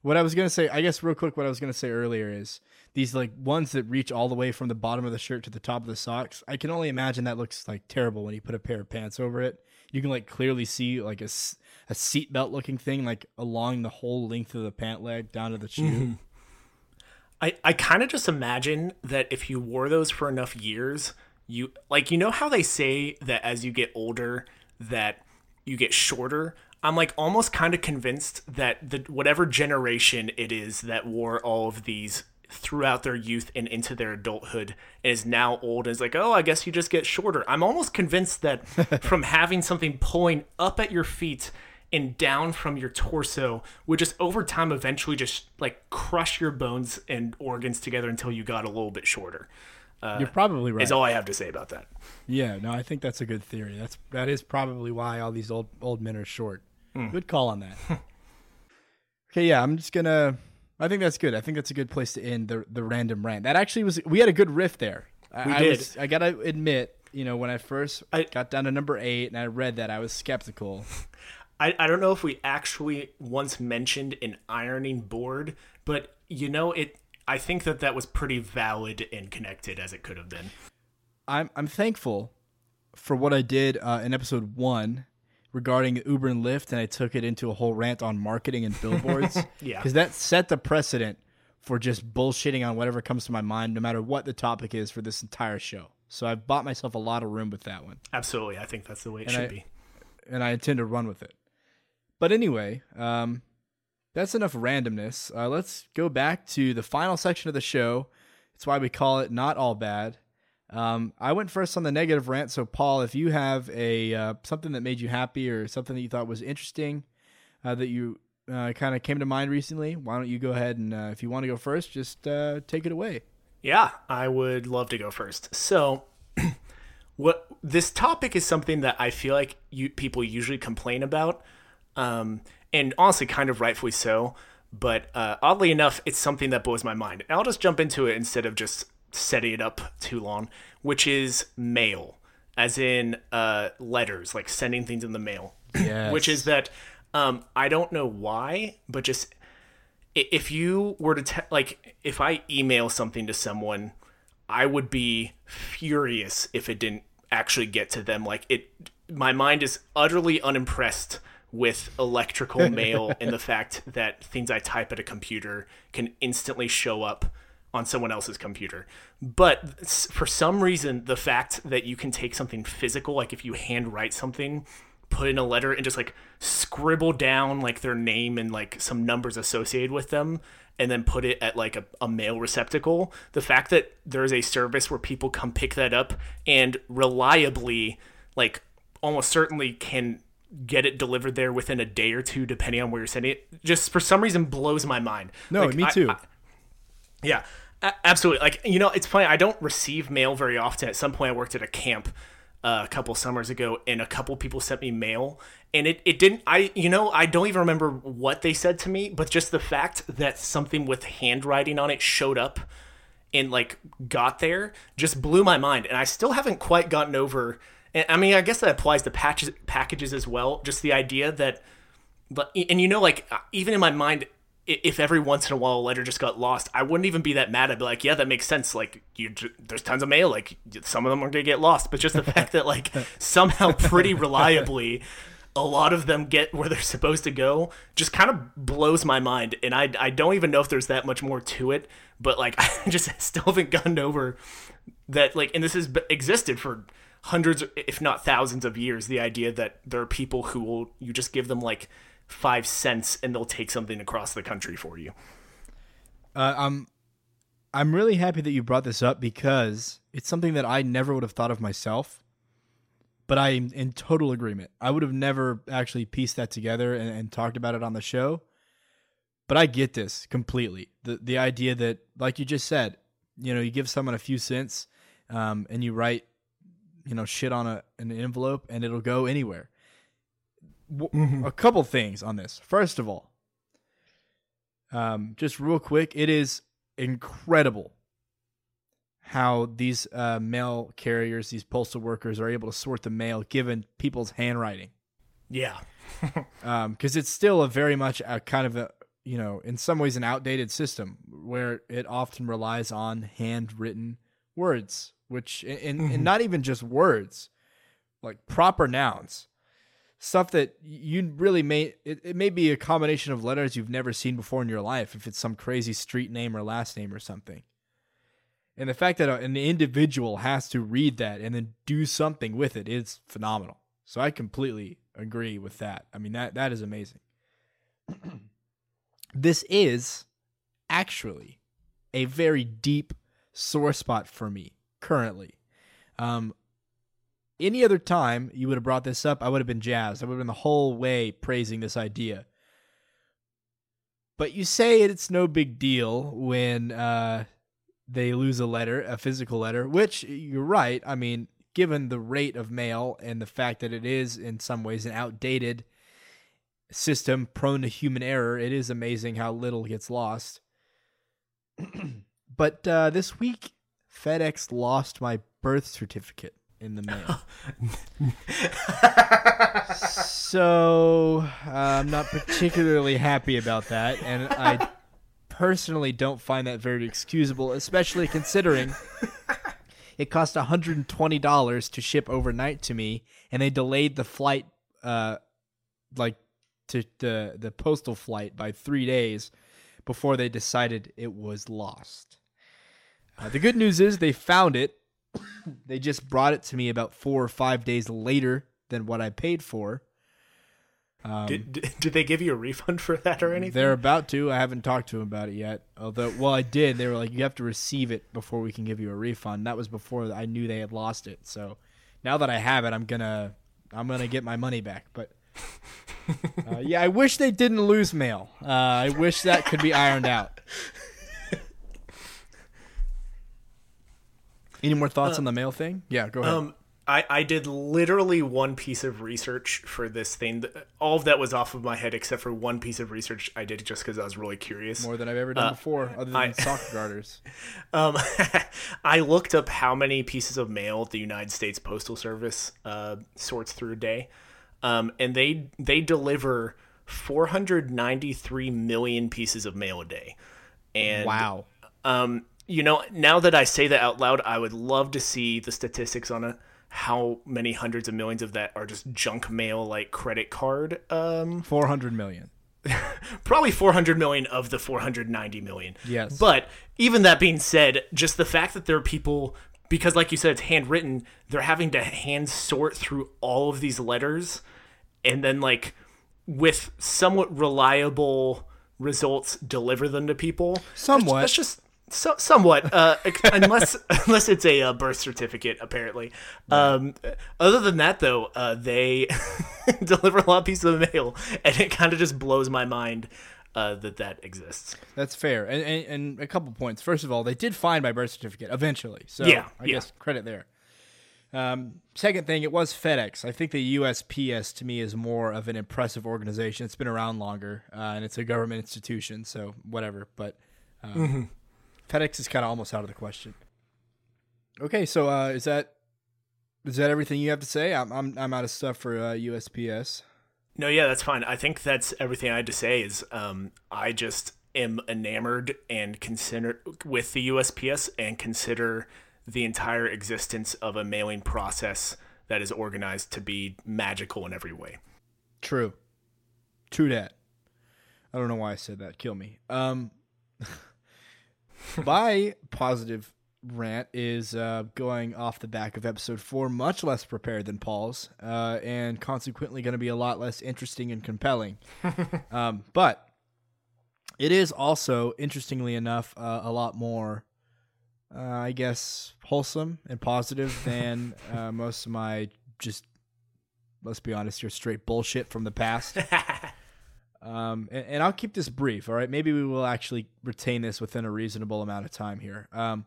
[SPEAKER 1] What I was gonna say, I guess, real quick, what I was gonna say earlier is these like ones that reach all the way from the bottom of the shirt to the top of the socks. I can only imagine that looks like terrible when you put a pair of pants over it. You can like clearly see like a, a seatbelt looking thing like along the whole length of the pant leg down to the shoe.
[SPEAKER 2] I, I kind of just imagine that if you wore those for enough years, you like you know how they say that as you get older that you get shorter. I'm like almost kind of convinced that the whatever generation it is that wore all of these throughout their youth and into their adulthood and is now old and is like, oh, I guess you just get shorter. I'm almost convinced that from having something pulling up at your feet and down from your torso would just over time eventually just like crush your bones and organs together until you got a little bit shorter.
[SPEAKER 1] Uh, You're probably right.
[SPEAKER 2] Is all I have to say about that.
[SPEAKER 1] Yeah, no, I think that's a good theory. That's that is probably why all these old old men are short. Hmm. Good call on that. okay, yeah, I'm just gonna. I think that's good. I think that's a good place to end the the random rant. That actually was. We had a good riff there. I,
[SPEAKER 2] We
[SPEAKER 1] I
[SPEAKER 2] did.
[SPEAKER 1] was- I gotta admit, you know, when I first
[SPEAKER 2] I-
[SPEAKER 1] got down to number eight and I read that, I was skeptical.
[SPEAKER 2] I, I don't know if we actually once mentioned an ironing board, but you know it. I think that that was pretty valid and connected as it could have been.
[SPEAKER 1] I'm I'm thankful for what I did uh, in episode one regarding Uber and Lyft, and I took it into a whole rant on marketing and billboards.
[SPEAKER 2] Yeah.
[SPEAKER 1] because that set the precedent for just bullshitting on whatever comes to my mind, no matter what the topic is for this entire show. So I've bought myself a lot of room with that one,
[SPEAKER 2] Absolutely, I think that's the way it
[SPEAKER 1] And
[SPEAKER 2] should
[SPEAKER 1] I-
[SPEAKER 2] be.
[SPEAKER 1] and I intend to run with it. But anyway, um, that's enough randomness. Uh, let's go back to the final section of the show. It's why we call it not all bad. Um, I went first on the negative rant. So, Paul, if you have a uh, something that made you happy or something that you thought was interesting uh, that you uh, kind of came to mind recently, why don't you go ahead and uh, if you want to go first, just uh, take it away.
[SPEAKER 2] Yeah, I would love to go first. So, what this topic is something that I feel like you people usually complain about, um, and honestly, kind of rightfully so. But uh, oddly enough, it's something that blows my mind. And I'll just jump into it instead of just setting it up too long, which is mail, as in uh, letters, like sending things in the mail.
[SPEAKER 1] Yes.
[SPEAKER 2] which is that um, I don't know why, but just if you were to te- like if I email something to someone, I would be furious if it didn't actually get to them. Like it, my mind is utterly unimpressed with electrical mail and the fact that things I type at a computer can instantly show up on someone else's computer. But for some reason, the fact that you can take something physical, like if you handwrite something, put in a letter and just like scribble down like their name and like some numbers associated with them and then put it at like a, a mail receptacle the fact that there's a service where people come pick that up and reliably like almost certainly can get it delivered there within a day or two depending on where you're sending it just for some reason blows my mind
[SPEAKER 1] No,
[SPEAKER 2] Like,
[SPEAKER 1] me
[SPEAKER 2] I-
[SPEAKER 1] too.
[SPEAKER 2] I- yeah, a- absolutely. Like you know, it's funny. I don't receive mail very often. At some point, I worked at a camp uh, a couple summers ago, and a couple people sent me mail, and it it didn't. I you know I don't even remember what they said to me, but just the fact that something with handwriting on it showed up and like got there just blew my mind, and I still haven't quite gotten over. And I mean, I guess that applies to patches, packages as well. Just the idea that but and you know like uh, even in my mind if every once in a while a letter just got lost i wouldn't even be that mad. I'd be like yeah that makes sense. Like you there's tons of mail. Like some of them are gonna get lost. But just the fact that like somehow pretty reliably a lot of them get where they're supposed to go just kind of blows my mind. And i i don't even know if there's that much more to it but like i just still haven't gotten over that like and this has existed for hundreds, if not thousands of years, the idea that there are people who will, you just give them like five cents and they'll take something across the country for you.
[SPEAKER 1] Uh, I'm I'm really happy that you brought this up because it's something that I never would have thought of myself. But I'm in total agreement. I would have never actually pieced that together and, and talked about it on the show. But I get this completely. The the idea that, like you just said, you know, you give someone a few cents, um, and you write, you know, shit on a an envelope, and it'll go anywhere. A couple things on this. First of all, um, just real quick, it is incredible how these uh, mail carriers, these postal workers, are able to sort the mail given people's handwriting.
[SPEAKER 2] Yeah.
[SPEAKER 1] Because it's still a very much a kind of a, you know, in some ways an outdated system where it often relies on handwritten words, which, and, and mm-hmm. not even just words, like proper nouns. Stuff that you really may, it, it may be a combination of letters you've never seen before in your life, if it's some crazy street name or last name or something. And the fact that an individual has to read that and then do something with it is phenomenal. So I completely agree with that. I mean that that is amazing. this is actually a very deep sore spot for me currently. Um, any other time you would have brought this up, I would have been jazzed. I would have been the whole way praising this idea. But you say it's no big deal when uh, they lose a letter, a physical letter, which you're right. I mean, given the rate of mail and the fact that it is in some ways an outdated system prone to human error, it is amazing how little gets lost. but uh, this week, FedEx lost my birth certificate in the mail. so I'm not particularly happy about that, and I personally don't find that very excusable, especially considering it cost $120 to ship overnight to me, and they delayed the flight, uh, like to the the postal flight by three days before they decided it was lost. Uh, the good news is they found it. they just brought it to me about four or five days later than what I paid for. Um,
[SPEAKER 2] Did, did did they give you a refund for that or anything?
[SPEAKER 1] they're about to. I haven't talked to them about it yet. Although, well, I did. They were like, "You have to receive it before we can give you a refund." That was before I knew they had lost it. So now that I have it, I'm gonna, I'm gonna get my money back. But uh, yeah, I wish they didn't lose mail. Uh, I wish that could be ironed out. Any more thoughts on the mail thing? Yeah, go ahead.
[SPEAKER 2] Um, I, I did literally one piece of research for this thing. All of that was off of my head except for one piece of research I did just because I was really curious.
[SPEAKER 1] More than I've ever done before, other than
[SPEAKER 2] I-
[SPEAKER 1] soccer garters.
[SPEAKER 2] Um, I looked up how many pieces of mail the United States Postal Service uh, sorts through a day, um, and they they deliver 493 million pieces of mail a day. And
[SPEAKER 1] Wow.
[SPEAKER 2] um, you know, now that I say that out loud, I would love to see the statistics on it. How many hundreds of millions of that are just junk mail, like credit card? Um,
[SPEAKER 1] Four hundred million.
[SPEAKER 2] probably 400 million of the 490 million.
[SPEAKER 1] Yes.
[SPEAKER 2] But even that being said, just the fact that there are people, because like you said, it's handwritten, they're having to hand sort through all of these letters and then, like, with somewhat reliable results, deliver them to people.
[SPEAKER 1] Somewhat.
[SPEAKER 2] That's just. So, somewhat, uh, unless unless it's a uh, birth certificate, apparently. Um, other than that, though, uh, they deliver a lot of pieces of mail, and it kind of just blows my mind uh, that that exists.
[SPEAKER 1] That's fair. And, and and a couple points. First of all, they did find my birth certificate eventually. So
[SPEAKER 2] Yeah,
[SPEAKER 1] I
[SPEAKER 2] yeah.
[SPEAKER 1] guess credit there. Um, second thing, it was FedEx. I think the USPS to me is more of an impressive organization. It's been around longer, uh, and it's a government institution, so whatever. But um,
[SPEAKER 2] Mm-hmm.
[SPEAKER 1] FedEx is kind of almost out of the question. Okay, so uh, is that is that everything you have to say? I'm I'm, I'm out of stuff for uh, USPS.
[SPEAKER 2] No, yeah, that's fine. I think that's everything I had to say. Is um, I just am enamored and consider with the USPS and consider the entire existence of a mailing process that is organized to be magical in every way.
[SPEAKER 1] True. True that. I don't know why I said that. Kill me. Um my positive rant is uh, going off the back of episode four, much less prepared than Paul's, uh, and consequently going to be a lot less interesting and compelling. um, but it is also, interestingly enough, uh, a lot more, uh, I guess, wholesome and positive than uh, most of my just, let's be honest, your straight bullshit from the past. Um, and, and, I'll keep this brief. All right, maybe we will actually retain this within a reasonable amount of time here. Um,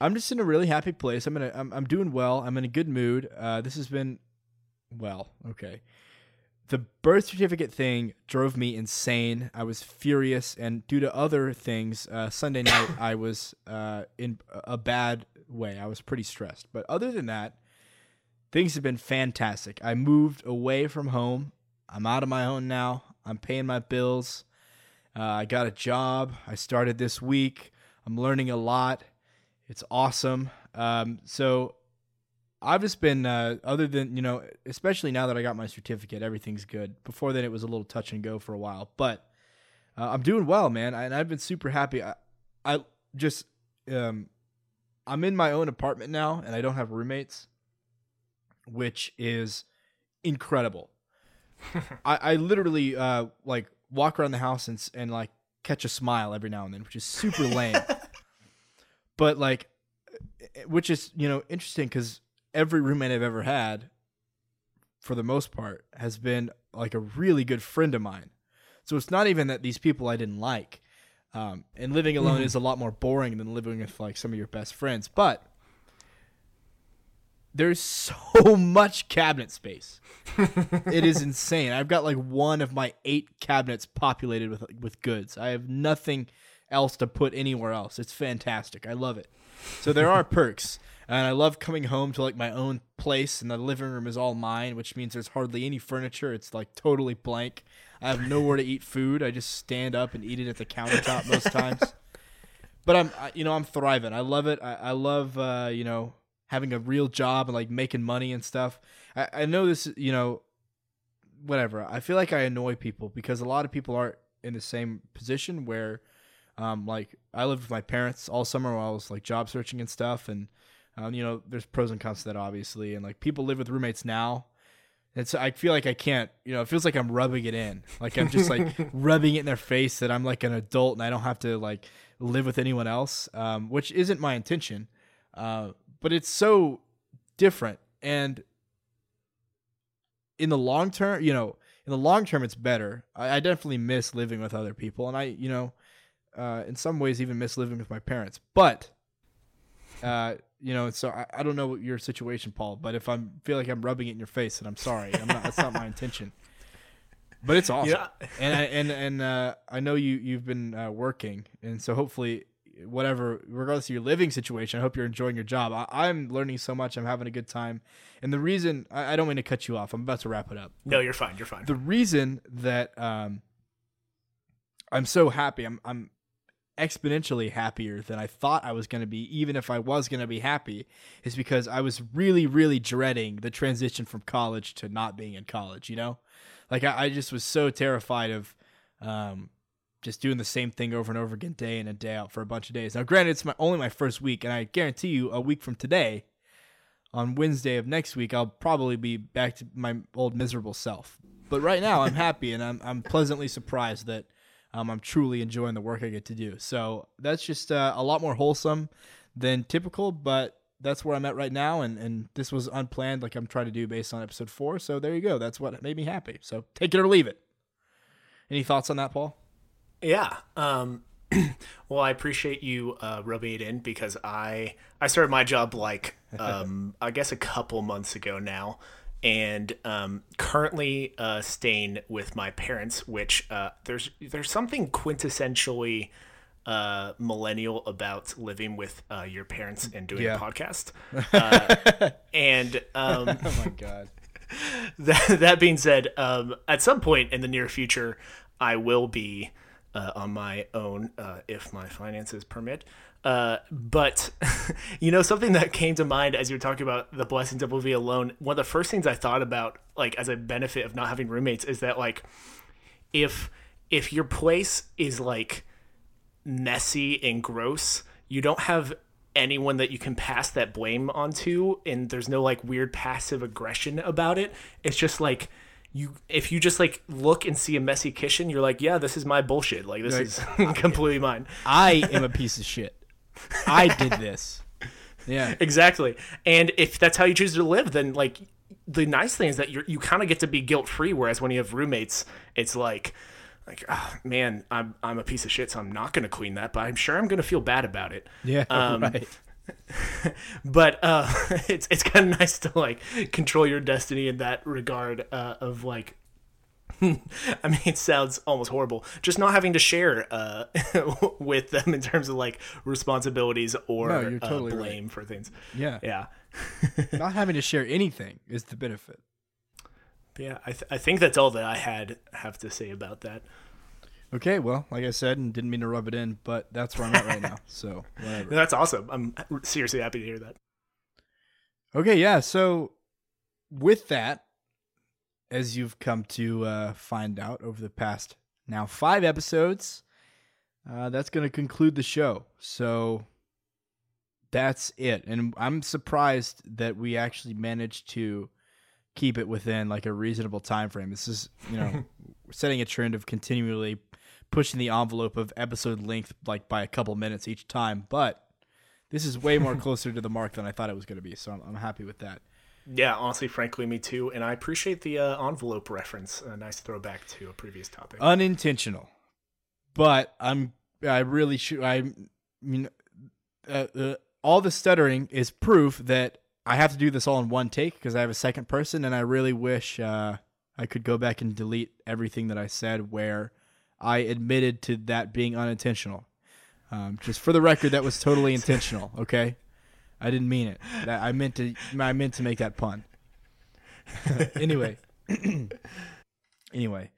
[SPEAKER 1] I'm just in a really happy place. I'm in a, I'm, I'm doing well. I'm in a good mood. Uh, this has been, well, okay. The birth certificate thing drove me insane. I was furious, and due to other things, uh, Sunday night I was uh, in a bad way. I was pretty stressed. But other than that, things have been fantastic. I moved away from home. I'm out of my own now. I'm paying my bills. Uh, I got a job. I started this week. I'm learning a lot. It's awesome. Um, so I've just been, uh, other than, you know, especially now that I got my certificate, everything's good. Before then, it was a little touch and go for a while. But uh, I'm doing well, man. I, and I've been super happy. I, I just, um, I'm in my own apartment now and I don't have roommates, which is incredible. I, I literally uh, like walk around the house and and like catch a smile every now and then, which is super lame. but like, which is you know interesting because every roommate I've ever had, for the most part, has been like a really good friend of mine. So it's not even that these people I didn't like. Um, and living alone mm. is a lot more boring than living with like some of your best friends. But there's so much cabinet space. it is insane. I've got like one of my eight cabinets populated with with goods. I have nothing else to put anywhere else. It's fantastic. I love it. So there are perks. And I love coming home to like my own place and the living room is all mine, which means there's hardly any furniture. It's like totally blank. I have nowhere to eat food. I just stand up and eat it at the countertop most times. But I'm, you know, I'm thriving. I love it. I, I love, uh, you know, having a real job and like making money and stuff. I, I know this, you know, whatever. I feel like I annoy people because a lot of people aren't in the same position where, um, like I lived with my parents all summer while I was like job searching and stuff, and um, you know, there's pros and cons to that obviously, and like people live with roommates now. It's I feel like I can't, you know, it feels like I'm rubbing it in, like I'm just like rubbing it in their face that I'm like an adult and I don't have to like live with anyone else, um, which isn't my intention. Uh, but it's so different. And in the long term you know in the long term it's better. I, I, definitely miss living with other people and i you know uh, in some ways even miss living with my parents. But uh, you know so I, I don't know your situation paul but if i feel like i'm rubbing it in your face and i'm sorry. I'm not that's not my intention. But it's awesome. Yeah. and I, and and uh, i know you you've been uh, working and so hopefully whatever, regardless of your living situation, I hope you're enjoying your job. I, am learning so much. I'm having a good time. And the reason I, I, don't mean to cut you off. I'm about to wrap it up.
[SPEAKER 2] No, you're fine. You're fine.
[SPEAKER 1] The reason that um, I'm so happy, I'm I'm exponentially happier than I thought I was going to be, even if I was going to be happy, is because I was really, really dreading the transition from college to not being in college. You know, like I, I just was so terrified of um, just doing the same thing over and over again, day in and day out for a bunch of days. Now, granted, it's my only my first week, and I guarantee you, a week from today, on Wednesday of next week, I'll probably be back to my old miserable self. But right now, I'm happy, and I'm I'm pleasantly surprised that um, I'm truly enjoying the work I get to do. So that's just uh, a lot more wholesome than typical, but that's where I'm at right now, and and this was unplanned, like I'm trying to do based on episode four. So there you go. That's what made me happy. So take it or leave it. Any thoughts on that, Paul?
[SPEAKER 2] Yeah. Um, well, I appreciate you uh, rubbing it in because I I started my job like um, I guess a couple months ago now, and um, currently uh, staying with my parents. Which uh, there's there's something quintessentially uh, millennial about living with uh, your parents and doing yeah. a podcast. Uh, and um,
[SPEAKER 1] oh my god.
[SPEAKER 2] That, that being said, um, at some point in the near future, I will be uh, on my own uh, if my finances permit. Uh, but you know something that came to mind as you were talking about the blessings of living alone. One of the first things I thought about, like as a benefit of not having roommates, is that like if if your place is like messy and gross, you don't have anyone that you can pass that blame onto and there's no like weird passive aggression about it it's just like you if you just like look and see a messy kitchen you're like yeah this is my bullshit like this
[SPEAKER 1] Right.
[SPEAKER 2] is completely mine
[SPEAKER 1] I am a piece of shit. I did this. Yeah.
[SPEAKER 2] exactly and if that's how you choose to live then like the nice thing is that you you kind of get to be guilt free whereas when you have roommates it's like like oh, man I'm I'm a piece of shit so I'm not gonna clean that but I'm sure I'm gonna feel bad about it
[SPEAKER 1] Yeah.
[SPEAKER 2] Um,
[SPEAKER 1] right.
[SPEAKER 2] but uh, it's it's kind of nice to like control your destiny in that regard uh, of like. I mean, it sounds almost horrible. Just not having to share uh, with them in terms of like responsibilities or
[SPEAKER 1] No, you're totally
[SPEAKER 2] uh,
[SPEAKER 1] right.
[SPEAKER 2] blame for things.
[SPEAKER 1] Yeah.
[SPEAKER 2] Yeah,
[SPEAKER 1] Not having to share anything is the benefit.
[SPEAKER 2] yeah. I th- I think that's all that I had have to say about that.
[SPEAKER 1] Okay, well, like I said, and didn't mean to rub it in, but that's where I'm at right now. So whatever.
[SPEAKER 2] That's awesome. I'm seriously happy to hear that.
[SPEAKER 1] Okay, yeah. So with that, as you've come to uh, find out over the past now five episodes, uh, that's going to conclude the show. So that's it. And I'm surprised that we actually managed to keep it within like a reasonable time frame. This is, you know, setting a trend of continually pushing the envelope of episode length like by a couple minutes each time, but this is way more closer to the mark than I thought it was going to be. So I'm, I'm happy with that.
[SPEAKER 2] Yeah, honestly, frankly, me too. And I appreciate the uh, envelope reference. A nice throwback to a previous topic.
[SPEAKER 1] unintentional but i'm i really should i mean uh, uh, all the stuttering is proof that i have to do this all in one take because i have a second person and i really wish uh, i could go back and delete everything that i said where i admitted to that being unintentional um, just for the record that was totally intentional okay i didn't mean it that i meant to i meant to make that pun anyway anyway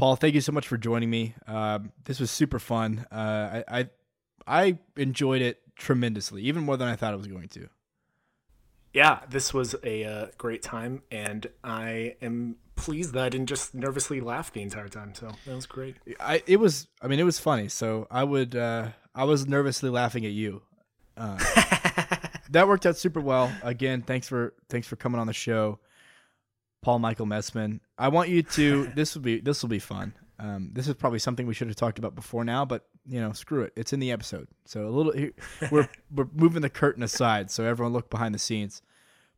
[SPEAKER 1] Paul, thank you so much for joining me. Um, this was super fun. Uh, I, I I enjoyed it tremendously, even more than I thought it was going to.
[SPEAKER 2] yeah, this was a uh, great time, and I am pleased that I didn't just nervously laugh the entire time. So that was great.
[SPEAKER 1] I it was I mean it was funny. So I would uh, I was nervously laughing at you. Uh, that worked out super well. Again, thanks for thanks for coming on the show, Paul Michael Messmann. I want you to this will be this will be fun. Um, this is probably something we should have talked about before now, but you know, screw it. It's in the episode. So a little we're we're moving the curtain aside so everyone look behind the scenes.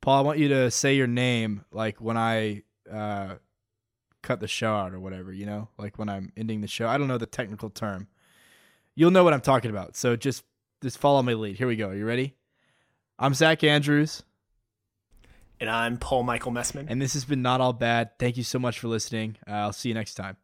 [SPEAKER 1] Paul, I want you to say your name like when I uh, cut the show out or whatever, you know? Like when I'm ending the show. I don't know the technical term. You'll know what I'm talking about. So just just follow my lead. Here we go. Are you ready? I'm Zach Andrews,
[SPEAKER 2] And I'm Paul Michael Messmann.
[SPEAKER 1] and this has been Not All Bad. Thank you so much for listening. Uh, I'll see you next time.